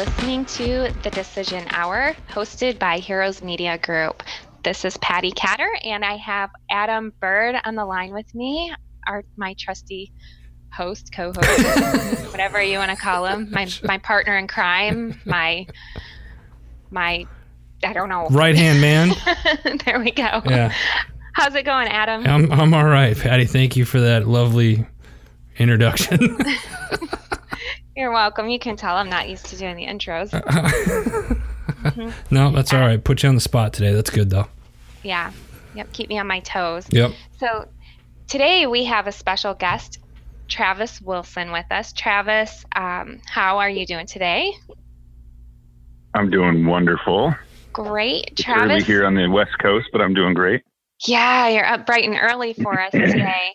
listening to The Decision Hour, hosted by Heroes Media Group. This is Patti Catter, and I have Adam Bird on the line with me, our my trusty host, co-host, whatever you want to call him, my my partner in crime, my my I don't know. Right hand man. there we go. Yeah. How's it going, Adam? I'm I'm all right, Patti. Thank you for that lovely introduction. You're welcome. You can tell I'm not used to doing the intros. no, that's all right. Put you on the spot today. That's good though. Yeah. Yep. Keep me on my toes. Yep. So today we have a special guest, Travis Wilson, with us. Travis, um, how are you doing today? I'm doing wonderful. Great, It's early Travis. here on the West Coast, but I'm doing great. Yeah, you're up bright and early for us today.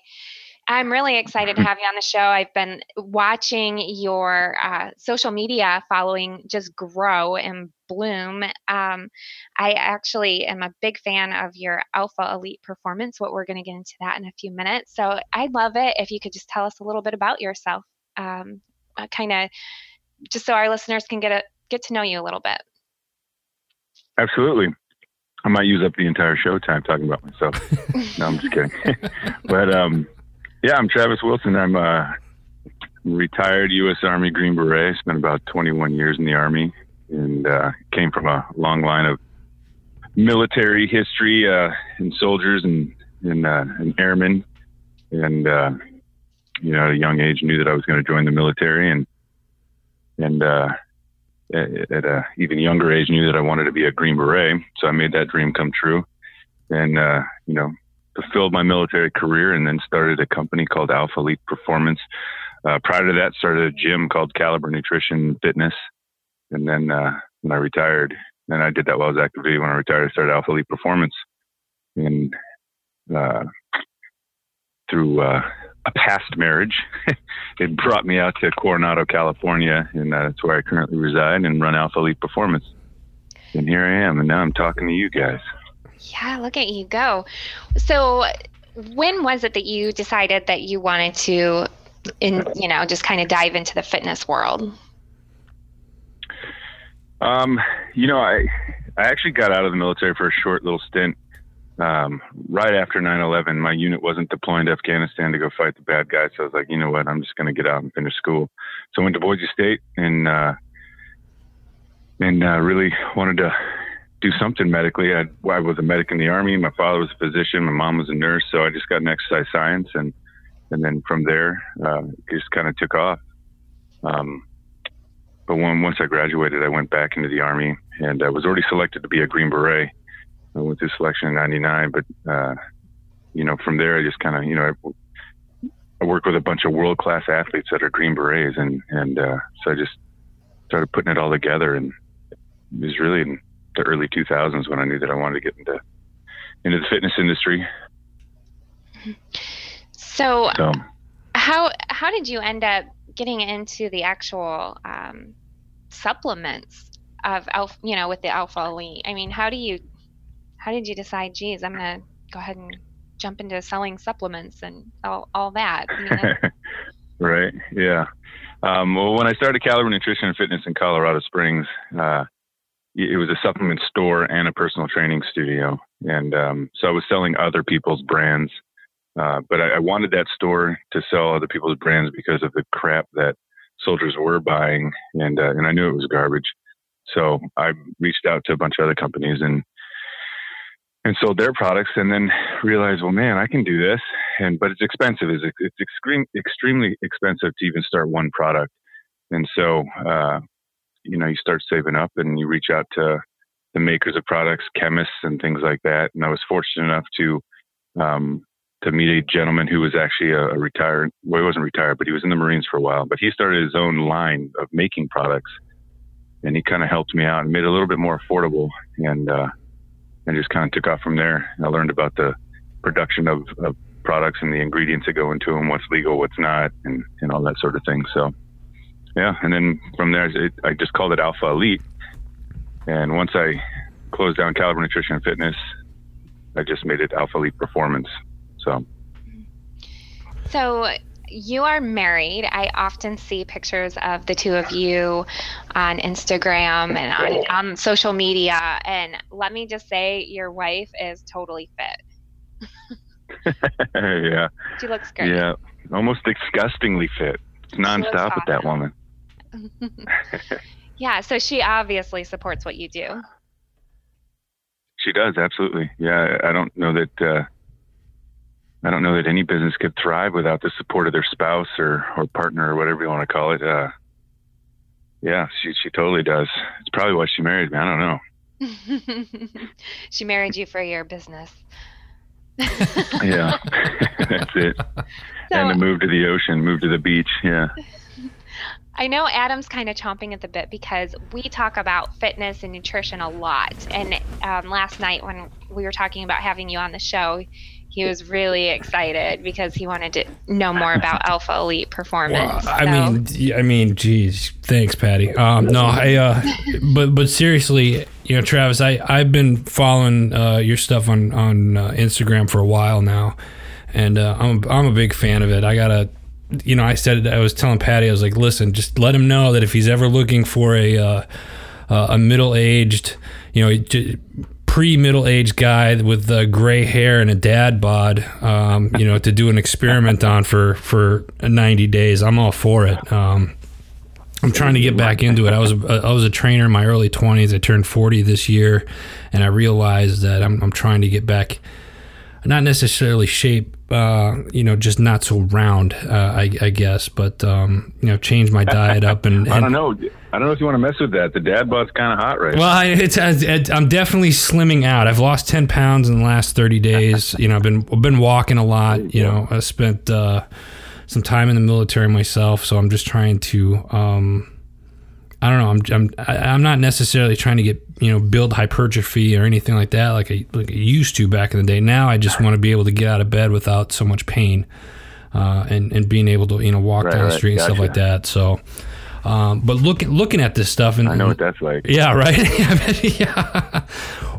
I'm really excited to have you on the show. I've been watching your uh, social media following just grow and bloom. Um, I actually am a big fan of your Alpha Elite performance. What we're going to get into that in a few minutes. So I'd love it if you could just tell us a little bit about yourself, um, uh, kind of, just so our listeners can get a get to know you a little bit. Absolutely. I might use up the entire show time talking about myself. no, I'm just kidding. but um, yeah, I'm Travis Wilson. I'm a retired U.S. Army Green Beret. Spent about 21 years in the Army and uh, came from a long line of military history uh, and soldiers and and, uh, and airmen. And uh, you know, at a young age, knew that I was going to join the military and and uh, at, at a even younger age knew that I wanted to be a Green Beret. So I made that dream come true, and uh, you know fulfilled my military career, and then started a company called Alpha Elite Performance. Uh, prior to that, started a gym called Caliber Nutrition Fitness, and then uh, when I retired, and I did that while I was active. When I retired, I started Alpha Elite Performance, and uh, through uh, a past marriage, it brought me out to Coronado, California, and uh, that's where I currently reside and run Alpha Elite Performance. And here I am, and now I'm talking to you guys. Yeah, look at you go. So, when was it that you decided that you wanted to, in you know, just kind of dive into the fitness world? Um, you know, I I actually got out of the military for a short little stint. Um, right after 9/11, my unit wasn't deploying to Afghanistan to go fight the bad guys. So I was like, you know what, I'm just going to get out and finish school. So I went to Boise State and uh, and uh, really wanted to do something medically. I, I was a medic in the army. My father was a physician. My mom was a nurse. So I just got an exercise science, and and then from there, uh, just kind of took off. Um, but when, once I graduated, I went back into the army, and I was already selected to be a Green Beret. I went through selection in '99, but uh, you know, from there, I just kind of, you know, I, I worked with a bunch of world class athletes that are Green Berets, and and uh, so I just started putting it all together, and it was really the early 2000s when I knew that I wanted to get into into the fitness industry. So, So how how did you end up getting into the actual um, supplements of alpha, you know, with the Alpha Elite? I mean, how do you how did you decide? Geez, I'm gonna go ahead and jump into selling supplements and all, all that. Mean, that- right, yeah. Um, well, when I started Caliber Nutrition and Fitness in Colorado Springs, uh, it was a supplement store and a personal training studio, and um, so I was selling other people's brands. Uh, but I, I wanted that store to sell other people's brands because of the crap that soldiers were buying, and uh, and I knew it was garbage. So I reached out to a bunch of other companies and and sold their products, and then realized, well, man, I can do this, and but it's expensive. It's it's extreme, extremely expensive to even start one product, and so uh, you know you start saving up and you reach out to the makers of products, chemists, and things like that. And I was fortunate enough to um, to meet a gentleman who was actually a, a retired. Well, he wasn't retired, but he was in the Marines for a while. But he started his own line of making products, and he kind of helped me out and made it a little bit more affordable, and uh, and just kind of took off from there. I learned about the production of, of products and the ingredients that go into them, what's legal, what's not, and and all that sort of thing. So, yeah, and then from there, it, I just called it Alpha Elite. And once I closed down Caliber Nutrition and Fitness, I just made it Alpha Elite Performance. So, So, you are married. I often see pictures of the two of you on Instagram and on, on social media. And let me just say, your wife is totally fit. yeah. She looks great. Yeah. Almost disgustingly fit. It's nonstop with that woman. yeah. So she obviously supports what you do. She does. Absolutely. Yeah. I don't know that, uh, I don't know that any business could thrive without the support of their spouse or, or partner or whatever you want to call it. Uh, yeah, she she totally does. It's probably why she married me. I don't know. she married you for your business. yeah, that's it. So, and to move to the ocean, move to the beach. Yeah. I know Adam's kind of chomping at the bit because we talk about fitness and nutrition a lot. And um, last night when we were talking about having you on the show, he was really excited because he wanted to know more about Alpha Elite Performance. Well, I so. mean, I mean, geez, thanks, Patti. Um, no, I, uh, but but seriously, you know, Travis, I I've been following uh, your stuff on on uh, Instagram for a while now, and uh, I'm I'm a big fan of it. I gotta. You know, I said I was telling Patti, I was like, listen, just let him know that if he's ever looking for a uh, a middle aged, you know, pre middle aged guy with uh, gray hair and a dad bod, um, you know, to do an experiment on for for 90 days. I'm all for it. Um, I'm trying to get back into it. I was a, I was a trainer in my early 20s. I turned 40 this year, and I realized that I'm, I'm trying to get back, not necessarily shape, uh, you know, just not so round, uh, I, I, guess, but um, you know, change my diet up and, and I don't know. I don't know if you want to mess with that. The dad bod's kind of hot right well, now. Well, it's, it's, I'm definitely slimming out. I've lost 10 pounds in the last 30 days. you know, I've been I've been walking a lot. You know, I spent uh, some time in the military myself, so I'm just trying to. Um, I don't know. I'm I'm I'm not necessarily trying to get you know build hypertrophy or anything like that like I, like I used to back in the day. Now I just want to be able to get out of bed without so much pain, uh, and and being able to you know walk right, down the street right. and stuff like that. So. Um, but looking looking at this stuff, and I know what that's like. Yeah, right. yeah.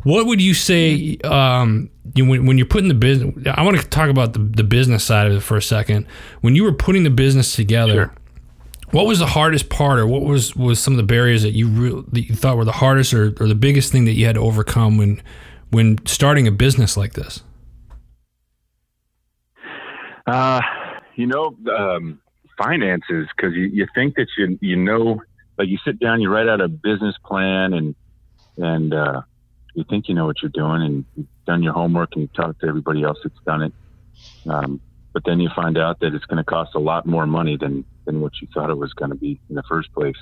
What would you say um, you, when, when you're putting the business? I want to talk about the, the business side of it for a second. When you were putting the business together, sure. What was the hardest part, or what was was some of the barriers that you re- that you thought were the hardest, or, or the biggest thing that you had to overcome when when starting a business like this? Uh, you know. Um, finances because you, you think that you you know like you sit down you write out a business plan and and uh, you think you know what you're doing and you've done your homework and you talk to everybody else that's done it um, but then you find out that it's going to cost a lot more money than than what you thought it was going to be in the first place.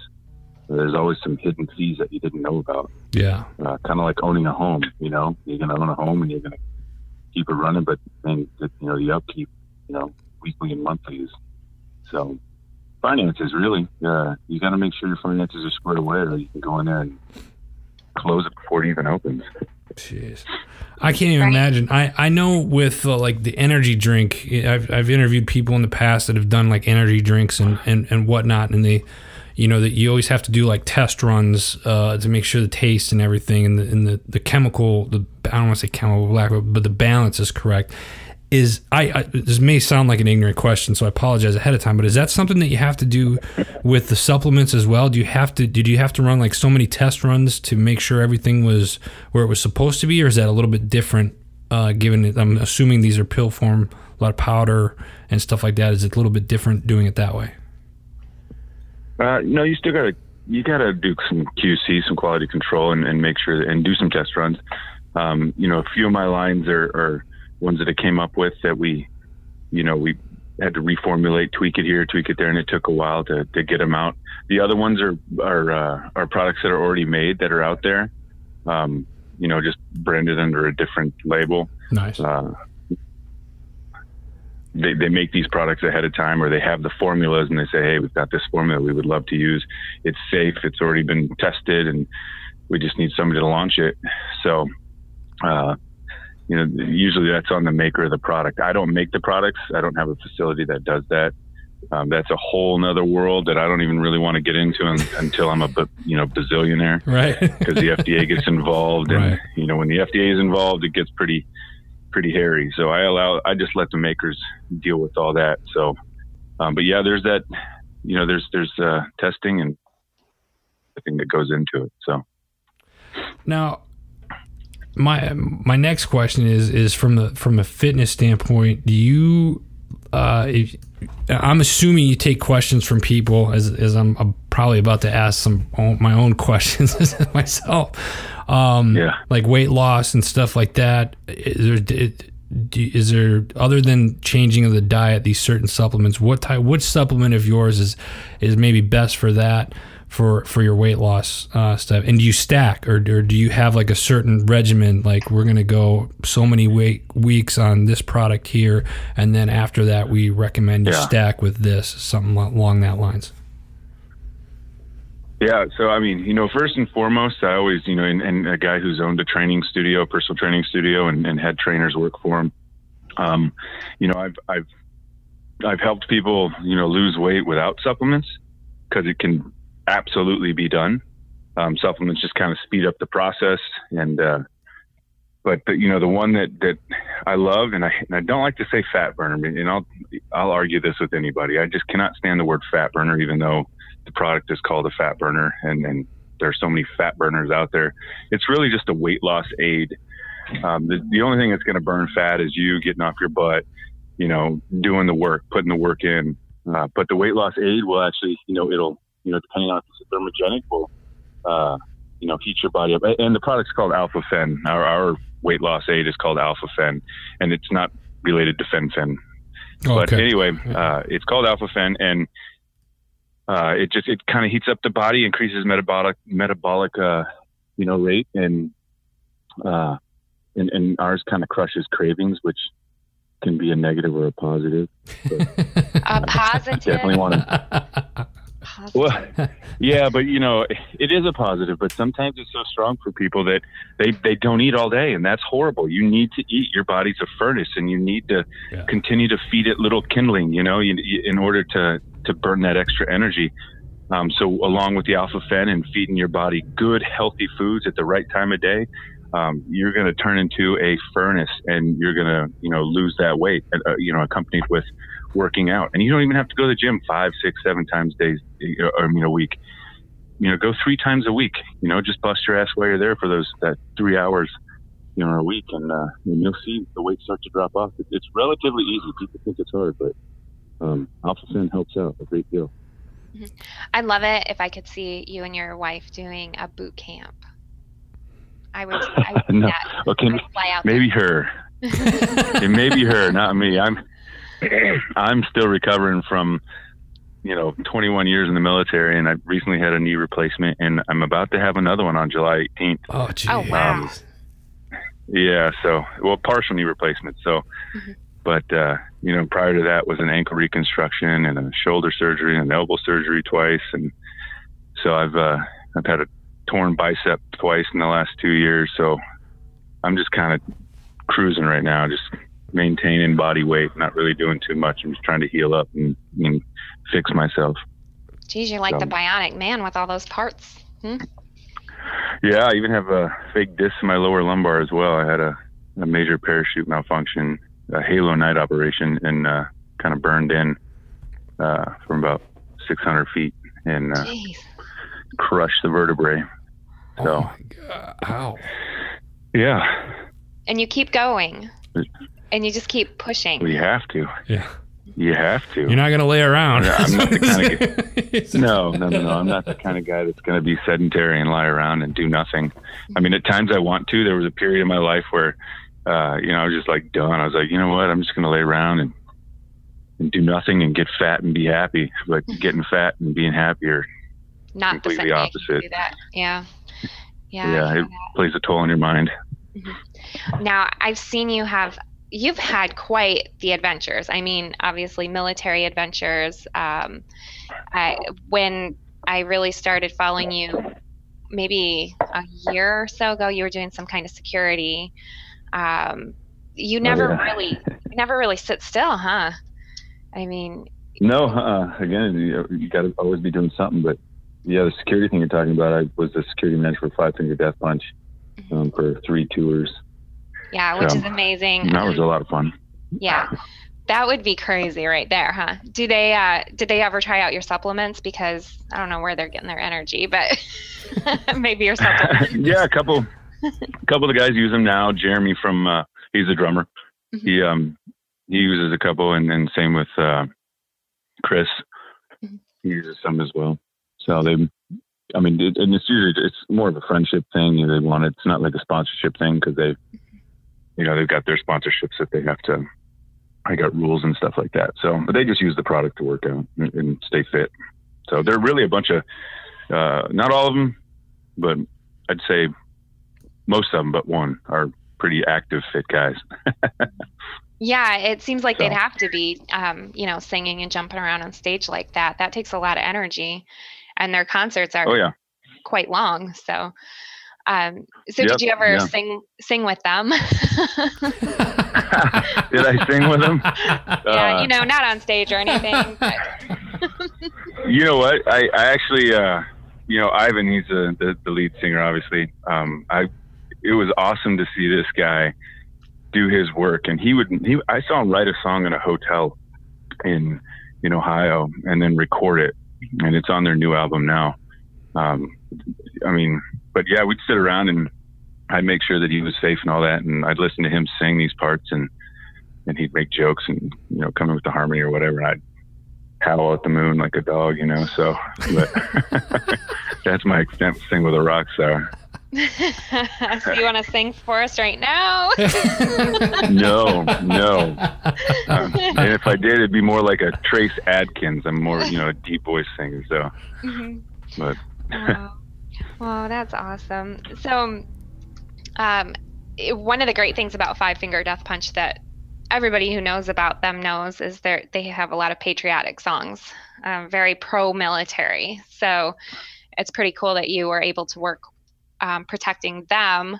There's always some hidden fees that you didn't know about. Yeah. Uh, kind of like owning a home you know? You're going to own a home and you're going to keep it running but then you know the upkeep you know weekly and monthly is so finances really, uh, you got to make sure your finances are squared away, or you can go in there and close it before it even opens. Jeez. I can't even imagine. I, I know with uh, like the energy drink, I've, I've interviewed people in the past that have done like energy drinks and, and, and whatnot. And they, you know, that you always have to do like test runs uh, to make sure the taste and everything and the, and the, the chemical, the, I don't want to say chemical black, but the balance is correct is I, I, this may sound like an ignorant question so i apologize ahead of time but is that something that you have to do with the supplements as well? Do you have to did you have to run like so many test runs to make sure everything was where it was supposed to be or is that a little bit different uh, given it, i'm assuming these are pill form a lot of powder and stuff like that. Is it a little bit different doing it that way? Uh, no you still gotta you gotta do some qc some quality control and, and make sure and do some test runs. Um, you know a few of my lines are, are ones that I came up with that we, you know, we had to reformulate, tweak it here, tweak it there, and it took a while to, to get them out. The other ones are are uh, are products that are already made that are out there, um, you know, just branded under a different label. Nice. Uh, they, they make these products ahead of time or they have the formulas and they say, Hey, we've got this formula we would love to use. It's safe. It's already been tested and we just need somebody to launch it. So, uh, you know, usually that's on the maker of the product. I don't make the products. I don't have a facility that does that. Um, that's a whole nother world that I don't even really want to get into until I'm a you know bazillionaire, right? Because the FDA gets involved, and right. you know when the FDA is involved, it gets pretty pretty hairy. So I allow I just let the makers deal with all that. So Um, but yeah, there's that, you know, there's there's uh, testing and everything that goes into it. So now, my my next question is is from the from a fitness standpoint. Do you, uh, if, I'm assuming you take questions from people as as I'm, I'm probably about to ask some my own questions myself. Um, yeah, like weight loss and stuff like that. Is there, is there other than changing of the diet these certain supplements what type which supplement of yours is is maybe best for that for for your weight loss uh, stuff and do you stack or, or do you have like a certain regimen like we're going to go so many week, weeks on this product here and then after that we recommend you yeah. stack with this something along that lines yeah, so I mean, you know, first and foremost, I always, you know, and, and a guy who's owned a training studio, personal training studio, and, and had trainers work for him. Um, you know, I've I've I've helped people, you know, lose weight without supplements because it can absolutely be done. Um, supplements just kind of speed up the process, and uh, but the, you know, the one that that I love, and I and I don't like to say fat burner, and I'll I'll argue this with anybody. I just cannot stand the word fat burner, even though the product is called a fat burner, and and there are so many fat burners out there. It's really just a weight loss aid. Um, the, the only thing that's going to burn fat is you getting off your butt, you know, doing the work, putting the work in. Uh, but the weight loss aid will actually, you know, it'll, you know, depending on if it's a thermogenic, will, uh, you know, heat your body up. And the product's called Alpha Fen. Our, our weight loss aid is called Alpha Fen, and it's not related to Fen-Phen. Oh, but anyway, uh, it's called Alpha Fen, and uh, it just it kind of heats up the body, increases metabolic metabolic uh, you know rate, and uh, and, and ours kind of crushes cravings, which can be a negative or a positive. a positive. Definitely want to. Well, yeah, but you know, it is a positive. But sometimes it's so strong for people that they they don't eat all day, and that's horrible. You need to eat. Your body's a furnace, and you need to yeah. continue to feed it little kindling. You know, in order to to burn that extra energy. Um, so along with the alpha fen and feeding your body good, healthy foods at the right time of day, um, you're going to turn into a furnace, and you're going to you know lose that weight. Uh, you know, accompanied with working out, and you don't even have to go to the gym five, six, seven times days or you know a week. You know, go three times a week. You know, just bust your ass while you're there for those that three hours. You know, a week, and, uh, and you'll see the weight start to drop off. It's relatively easy. People think it's hard, but um, Alpha Fen helps out a great deal. Mm-hmm. I'd love it if I could see you and your wife doing a boot camp. I would. I would no. Okay, maybe there. her. it may be her, not me. I'm. I'm still recovering from, you know, 21 years in the military, and I recently had a knee replacement, and I'm about to have another one on July 18th. Oh, geez. Oh, wow. Um, yeah. So, well, partial knee replacement. So, mm-hmm. But uh, you know, prior to that was an ankle reconstruction and a shoulder surgery and an elbow surgery twice, and so I've uh, I've had a torn bicep twice in the last two years. So I'm just kind of cruising right now, just maintaining body weight, not really doing too much. I'm just trying to heal up and, and fix myself. Geez, you're like so, the bionic man with all those parts. Hmm? Yeah, I even have a fake disc in my lower lumbar as well. I had a, a major parachute malfunction a halo night operation and uh, kind of burned in uh, from about 600 feet and uh, crushed the vertebrae. So, oh Ow. Yeah. And you keep going. And you just keep pushing. We have to. Yeah. You have to. You're not going to lay around. Yeah, I'm not the kind of guy, no, no, no, no. I'm not the kind of guy that's going to be sedentary and lie around and do nothing. I mean, at times I want to. There was a period in my life where uh, you know, I was just like done. I was like, you know what? I'm just going to lay around and and do nothing and get fat and be happy. But getting fat and being happy are not completely the opposite. Yeah. Yeah. Yeah. It that. plays a toll on your mind. Mm-hmm. Now, I've seen you have you've had quite the adventures. I mean, obviously military adventures. Um, I, when I really started following you, maybe a year or so ago, you were doing some kind of security um, you never oh, yeah. really never really sit still, huh? I mean, no. Uh, again, you, you got to always be doing something. But yeah, the security thing you're talking about, I was the security manager for Five Finger Death Punch mm-hmm. um, for three tours. Yeah, which so, is amazing. That was a lot of fun. Yeah. That would be crazy right there, huh? Do they uh did they ever try out your supplements? Because I don't know where they're getting their energy, but maybe your supplements. yeah, a couple a couple of the guys use them now. Jeremy from uh he's a drummer. Mm-hmm. He um he uses a couple and then same with uh Chris. Mm-hmm. He uses some as well. So they I mean, it, and it's usually it's more of a friendship thing. They want it. It's not like a sponsorship thing because they, you know, they've got their sponsorships that they have to I got rules and stuff like that. So, but they just use the product to work out and, and stay fit. So they're really a bunch of, uh, not all of them, but I'd say most of them, but one are pretty active, fit guys. yeah, it seems like so. they'd have to be, um, you know, singing and jumping around on stage like that. That takes a lot of energy, and their concerts are oh, yeah. quite long. So, um, so yep, did you ever yeah. sing sing with them? did I sing with them? Yeah, uh, you know, not on stage or anything. you know what? I, I actually, uh, you know, Ivan, he's a, the, the lead singer, obviously. Um, I, it was awesome to see this guy do his work, and he would. He, I saw him write a song in a hotel in in Ohio, and then record it, and it's on their new album now. Um, I mean, but yeah, we'd sit around and I'd make sure that he was safe and all that, and I'd listen to him sing these parts, and and he'd make jokes and you know come in with the harmony or whatever, and I'd howl at the moon like a dog, you know. So, but that's my extent sing with a rock star. so you want to sing for us right now? no, no. Um, and if I did, it'd be more like a Trace Adkins. I'm more, you know, a deep voice singer. So, mm-hmm. but. Wow. Wow, that's awesome. So, um, one of the great things about Five Finger Death Punch that everybody who knows about them knows is they they have a lot of patriotic songs, uh, very pro-military. So, it's pretty cool that you were able to work um, protecting them,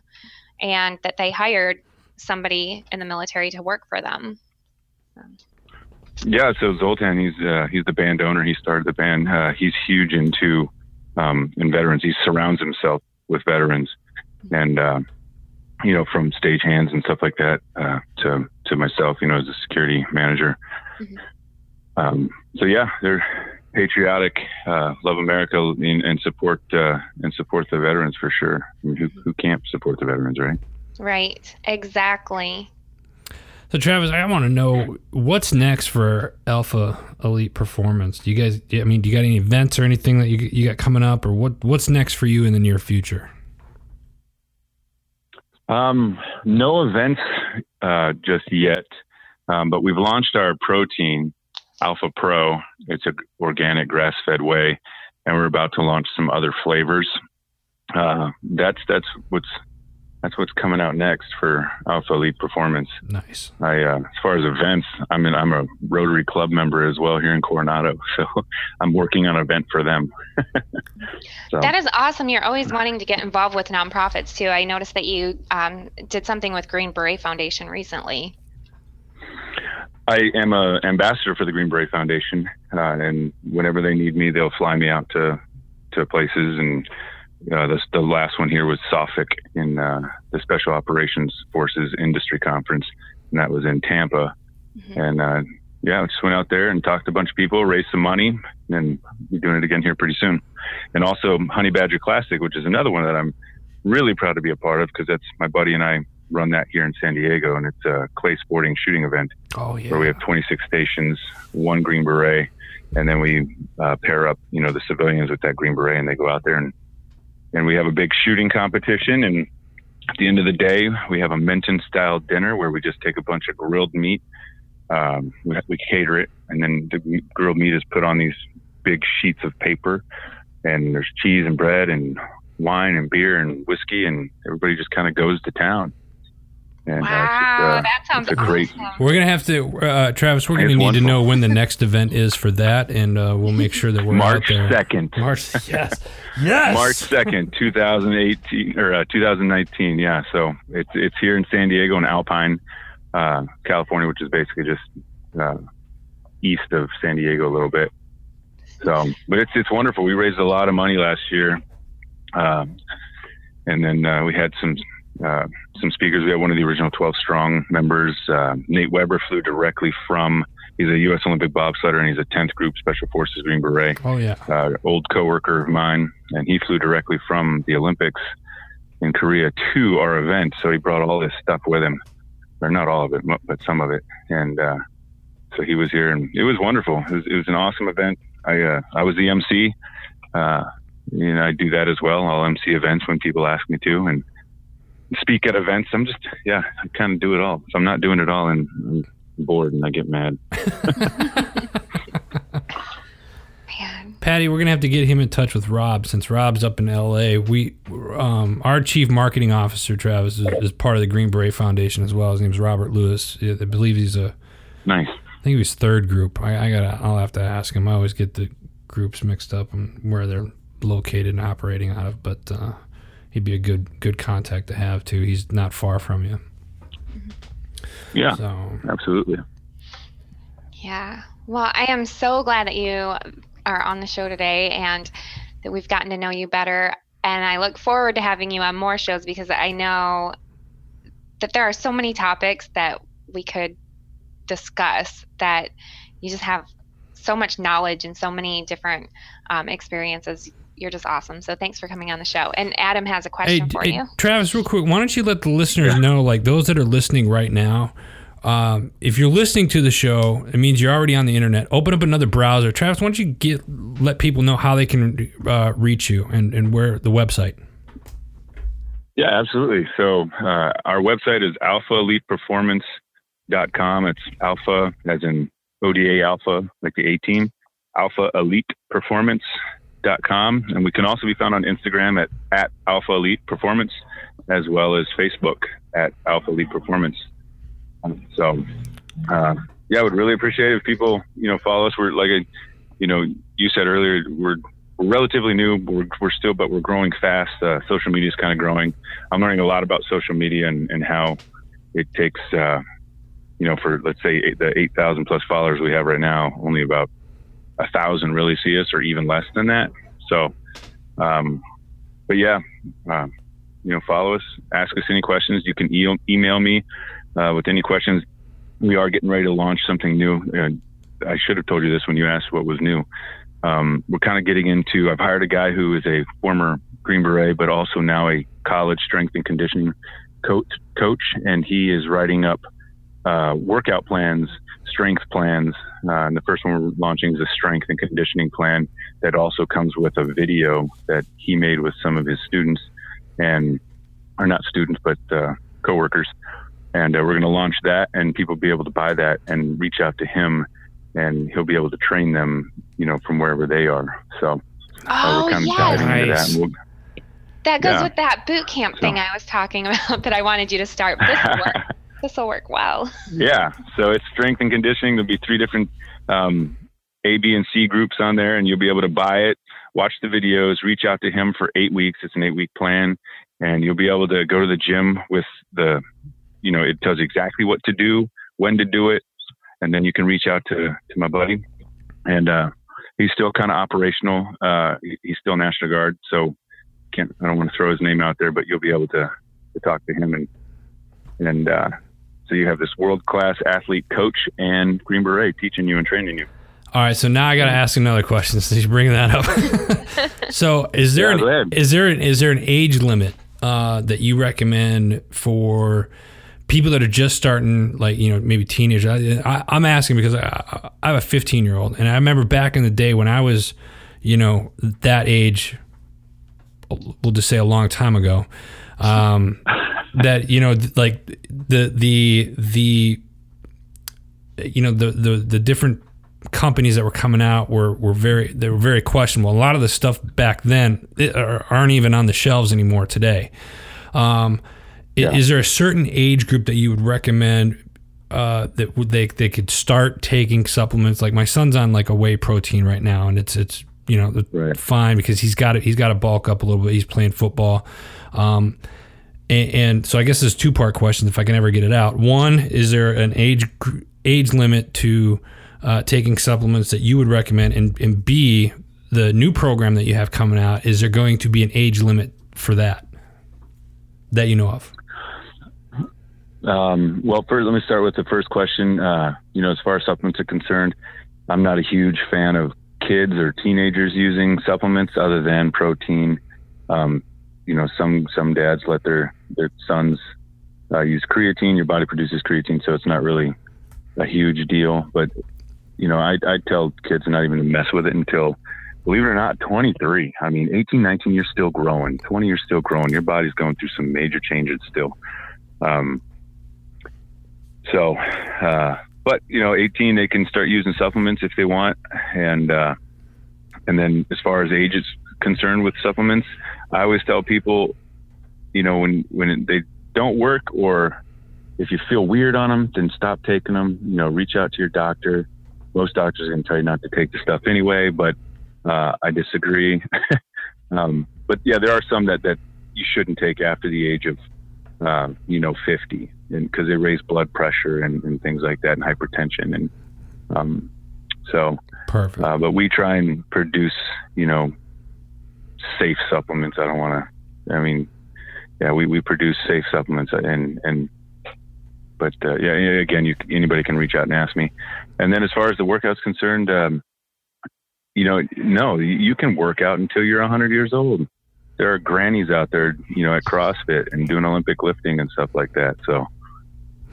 and that they hired somebody in the military to work for them. So. Yeah, so Zoltan, he's uh, he's the band owner. He started the band. Uh, he's huge into um, in veterans. He surrounds himself with veterans, and uh, you know, from stage hands and stuff like that uh, to to myself, you know, as a security manager. Mm-hmm. Um, so yeah, they're patriotic, uh, love America, and, and support uh, and support the veterans for sure. I mean, who who can't support the veterans, right? Right. Exactly. So Travis, I want to know what's next for Alpha Elite Performance. Do you guys? I mean, do you got any events or anything that you you got coming up, or what what's next for you in the near future? Um, no events uh, just yet, um, but we've launched our protein Alpha Pro. It's a organic grass fed whey, and we're about to launch some other flavors. Uh, that's that's what's that's what's coming out next for Alpha Elite Performance. Nice. I, uh, as far as events, I mean, I'm a Rotary Club member as well here in Coronado, so I'm working on an event for them. so. That is awesome. You're always wanting to get involved with nonprofits too. I noticed that you um, did something with Green Beret Foundation recently. I am a ambassador for the Green Beret Foundation, uh, and whenever they need me, they'll fly me out to to places and uh, the, the last one here was SOFIC in uh, the Special Operations Forces Industry Conference, and that was in Tampa. Mm-hmm. And uh, yeah, I just went out there and talked to a bunch of people, raised some money, and we're doing it again here pretty soon. And also Honey Badger Classic, which is another one that I'm really proud to be a part of because that's my buddy and I run that here in San Diego, and it's a clay sporting shooting event. Oh yeah, where we have 26 stations, one Green Beret, and then we uh, pair up, you know, the civilians with that Green Beret, and they go out there and and we have a big shooting competition. And at the end of the day, we have a Minton style dinner where we just take a bunch of grilled meat. Um, we, we cater it, and then the grilled meat is put on these big sheets of paper, and there's cheese and bread and wine and beer and whiskey, and everybody just kind of goes to town. And, wow, uh, just, uh, that sounds a great. We're gonna have to, uh, Travis. We're gonna need wonderful. to know when the next event is for that, and uh, we'll make sure that we're March second. March, yes, yes. March second, two thousand eighteen or uh, two thousand nineteen. Yeah, so it's it's here in San Diego in Alpine, uh, California, which is basically just east of San Diego a little bit. So, but it's it's wonderful. We raised a lot of money last year, um, and then we had some uh, some speakers. We had one of the original 12 strong members. Uh, Nate Weber flew directly from. He's a U.S. Olympic bobsledder and he's a 10th Group Special Forces Green Beret. Oh yeah, uh, old coworker of mine, and he flew directly from the Olympics in Korea to our event. So he brought all this stuff with him, or not all of it, but some of it. And uh, so he was here, and it was wonderful. It was, it was an awesome event. I uh, I was the MC. Uh, you know, I do that as well. I'll MC events when people ask me to, and speak at events. I'm just, yeah, I kind of do it all. So I'm not doing it all, and I'm bored, and I get mad. Man. Patti, we're gonna have to get him in touch with Rob since Rob's up in L.A. We, um, our chief marketing officer Travis is, is part of the Green Beret Foundation as well. His name's Robert Lewis. I believe he's a nice. I think he was third group. I, I gotta. I'll have to ask him. I always get the groups mixed up and where they're located and operating out of, but uh, he'd be a good good contact to have too. He's not far from you. Yeah, So absolutely. Yeah. Well, I am so glad that you are on the show today and that we've gotten to know you better. And I look forward to having you on more shows because I know that there are so many topics that we could discuss that you just have so much knowledge and so many different um, experiences. You're just awesome. So thanks for coming on the show. And Adam has a hey, question for hey, you. Travis, real quick, why don't you let the listeners know, like those that are listening right now. Um, if you're listening to the show, it means you're already on the internet. Open up another browser. Travis, why don't you get let people know how they can uh, reach you and, and where the website? Yeah, absolutely. So uh, our website is alphaeliteperformance.com. It's alpha as in ODA alpha, like the A team, alpha elite performance.com. And we can also be found on Instagram at, at alpha elite performance as well as Facebook at alpha elite performance. So, uh, yeah, I would really appreciate if people, you know, follow us. We're like, a, you know, you said earlier, we're, we're relatively new. We're, we're still, but we're growing fast. Uh, social media is kind of growing. I'm learning a lot about social media and, and how it takes, uh, you know, for let's say eight, the 8,000 plus followers we have right now, only about a thousand really see us, or even less than that. So, um, but yeah, uh, you know, follow us, ask us any questions. You can e- email me uh, with any questions. We are getting ready to launch something new. And I should have told you this when you asked what was new. Um, we're kind of getting into. I've hired a guy who is a former Green Beret, but also now a college strength and conditioning coach. Coach, and he is writing up uh, workout plans, strength plans. Uh, and the first one we're launching is a strength and conditioning plan that also comes with a video that he made with some of his students and are not students but uh, coworkers. And uh, we're going to launch that, and people will be able to buy that and reach out to him, and he'll be able to train them, you know, from wherever they are. So uh, Oh, we're kind of yes. diving into that. And we'll, That goes Yeah. with that boot camp thing I was talking about that I wanted you to start. This. this will work well. yeah, so it's strength and conditioning. There'll be three different um, A, B, and C groups on there, and you'll be able to buy it, watch the videos, reach out to him for eight weeks. It's an eight week plan, and you'll be able to go to the gym with the, you know, it tells you exactly what to do, when to do it, and then you can reach out to to my buddy, and uh, he's still kind of operational. Uh, he's still National Guard, so can't I don't want to throw his name out there, but you'll be able to to talk to him and and. Uh, so you have this world class athlete coach and Green Beret teaching you and training you. All right, so now I got to ask another question since you bring that up. so, is there Yeah, an, is there an, is there an age limit uh, that you recommend for people that are just starting, like you know maybe teenagers? I, I, I'm asking because I, I have a 15 year old, and I remember back in the day when I was, you know, that age. We'll just say a long time ago. Um, that you know, th- like the the the you know the the the different companies that were coming out were were very they were very questionable. A lot of the stuff back then it, are- aren't even on the shelves anymore today. Um, Yeah. Is there a certain age group that you would recommend uh, that would they they could start taking supplements? Like my son's on like a whey protein right now, and it's it's you know Right. fine because he's got to he's got to bulk up a little bit. He's playing football. Um, and, and so I guess there's two part questions if I can ever get it out. One, is there an age age limit to uh, taking supplements that you would recommend? And, and B, the new program that you have coming out, is there going to be an age limit for that that you know of? Um, well, first, let me start with the first question. Uh, you know, as far as supplements are concerned, I'm not a huge fan of kids or teenagers using supplements other than protein. Um, you know, some some dads let their their sons uh, use creatine. Your body produces creatine, so it's not really a huge deal. But you know, I I tell kids not even to mess with it until, believe it or not, 23. I mean, 18, 19, you're still growing. 20, you're still growing. Your body's going through some major changes still. Um, so, uh, but you know, 18 they can start using supplements if they want, and uh, and then as far as age is concerned with supplements, I always tell people, you know, when when they don't work or if you feel weird on them, then stop taking them. You know, reach out to your doctor. Most doctors are going to tell you not to take the stuff anyway, but uh, I disagree. um, but yeah, there are some that that you shouldn't take after the age of, uh, you know, 50 and because they raise blood pressure and, and, things like that and hypertension and um, so perfect. Uh, but we try and produce you know safe supplements. I don't want to. I mean, yeah, we, we produce safe supplements and and but uh, yeah, again, you anybody can reach out and ask me. And then as far as the workout's concerned, um, you know, no, you can work out until you're 100 years old. There are grannies out there, you know, at CrossFit and doing Olympic lifting and stuff like that. So,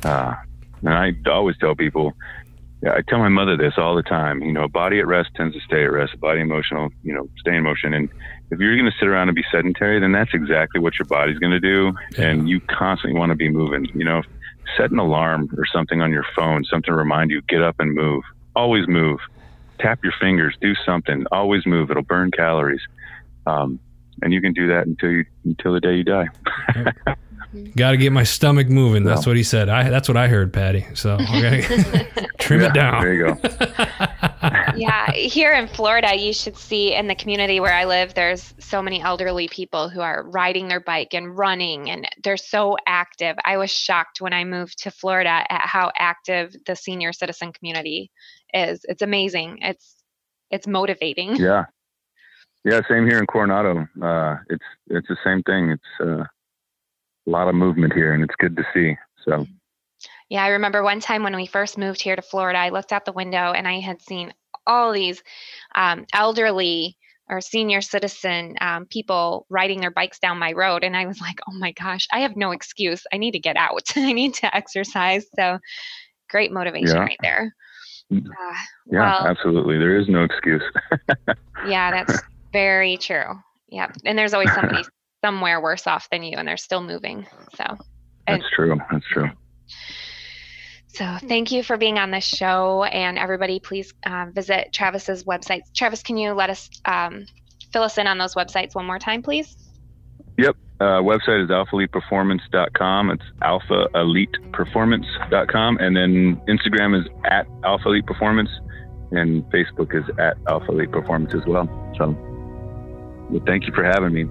uh, and I always tell people, yeah, I tell my mother this all the time. You know, a body at rest tends to stay at rest. A body emotional, you know, stay in motion. And if you're going to sit around and be sedentary, then that's exactly what your body's going to do. Yeah. And you constantly want to be moving. You know, set an alarm or something on your phone, something to remind you, get up and move. Always move. Tap your fingers. Do something. Always move. It'll burn calories. Um, and you can do that until you until the day you die. Got to get my stomach moving. That's what he said. I that's what I heard, Patti. So trim yeah, it down. There you go. yeah, here in Florida, you should see in the community where I live, there's so many elderly people who are riding their bike and running, and they're so active. I was shocked when I moved to Florida at how active the senior citizen community is. It's amazing. It's it's motivating. Yeah. Yeah, same here in Coronado. Uh, it's it's the same thing. It's uh, a lot of movement here, and it's good to see. So. Yeah, I remember one time when we first moved here to Florida, I looked out the window and I had seen all these um, elderly or senior citizen um, people riding their bikes down my road. And I was like, oh my gosh, I have no excuse. I need to get out. I need to exercise. So great motivation yeah. right there. Mm. Uh, yeah, well, absolutely. There is no excuse. yeah, that's very true. Yeah. And there's always somebody somewhere worse off than you and they're still moving. So that's true. That's true. So thank you for being on this show, and everybody, please uh, visit Travis's website. Travis, can you let us um, fill us in on those websites one more time, please? Yep. Uh, website is alphaeliteperformance.com. It's alphaeliteperformance.com, and then Instagram is at Alpha Elite Performance, and Facebook is at Alpha Elite Performance as well. So, well, thank you for having me.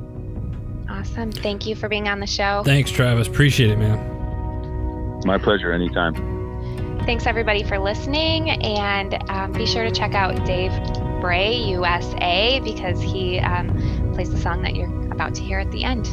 Awesome. Thank you for being on the show. Thanks, Travis. Appreciate it, man. My pleasure. Anytime. Thanks, everybody, for listening. And um, be sure to check out Dave Bray, USA, because he um, plays the song that you're about to hear at the end.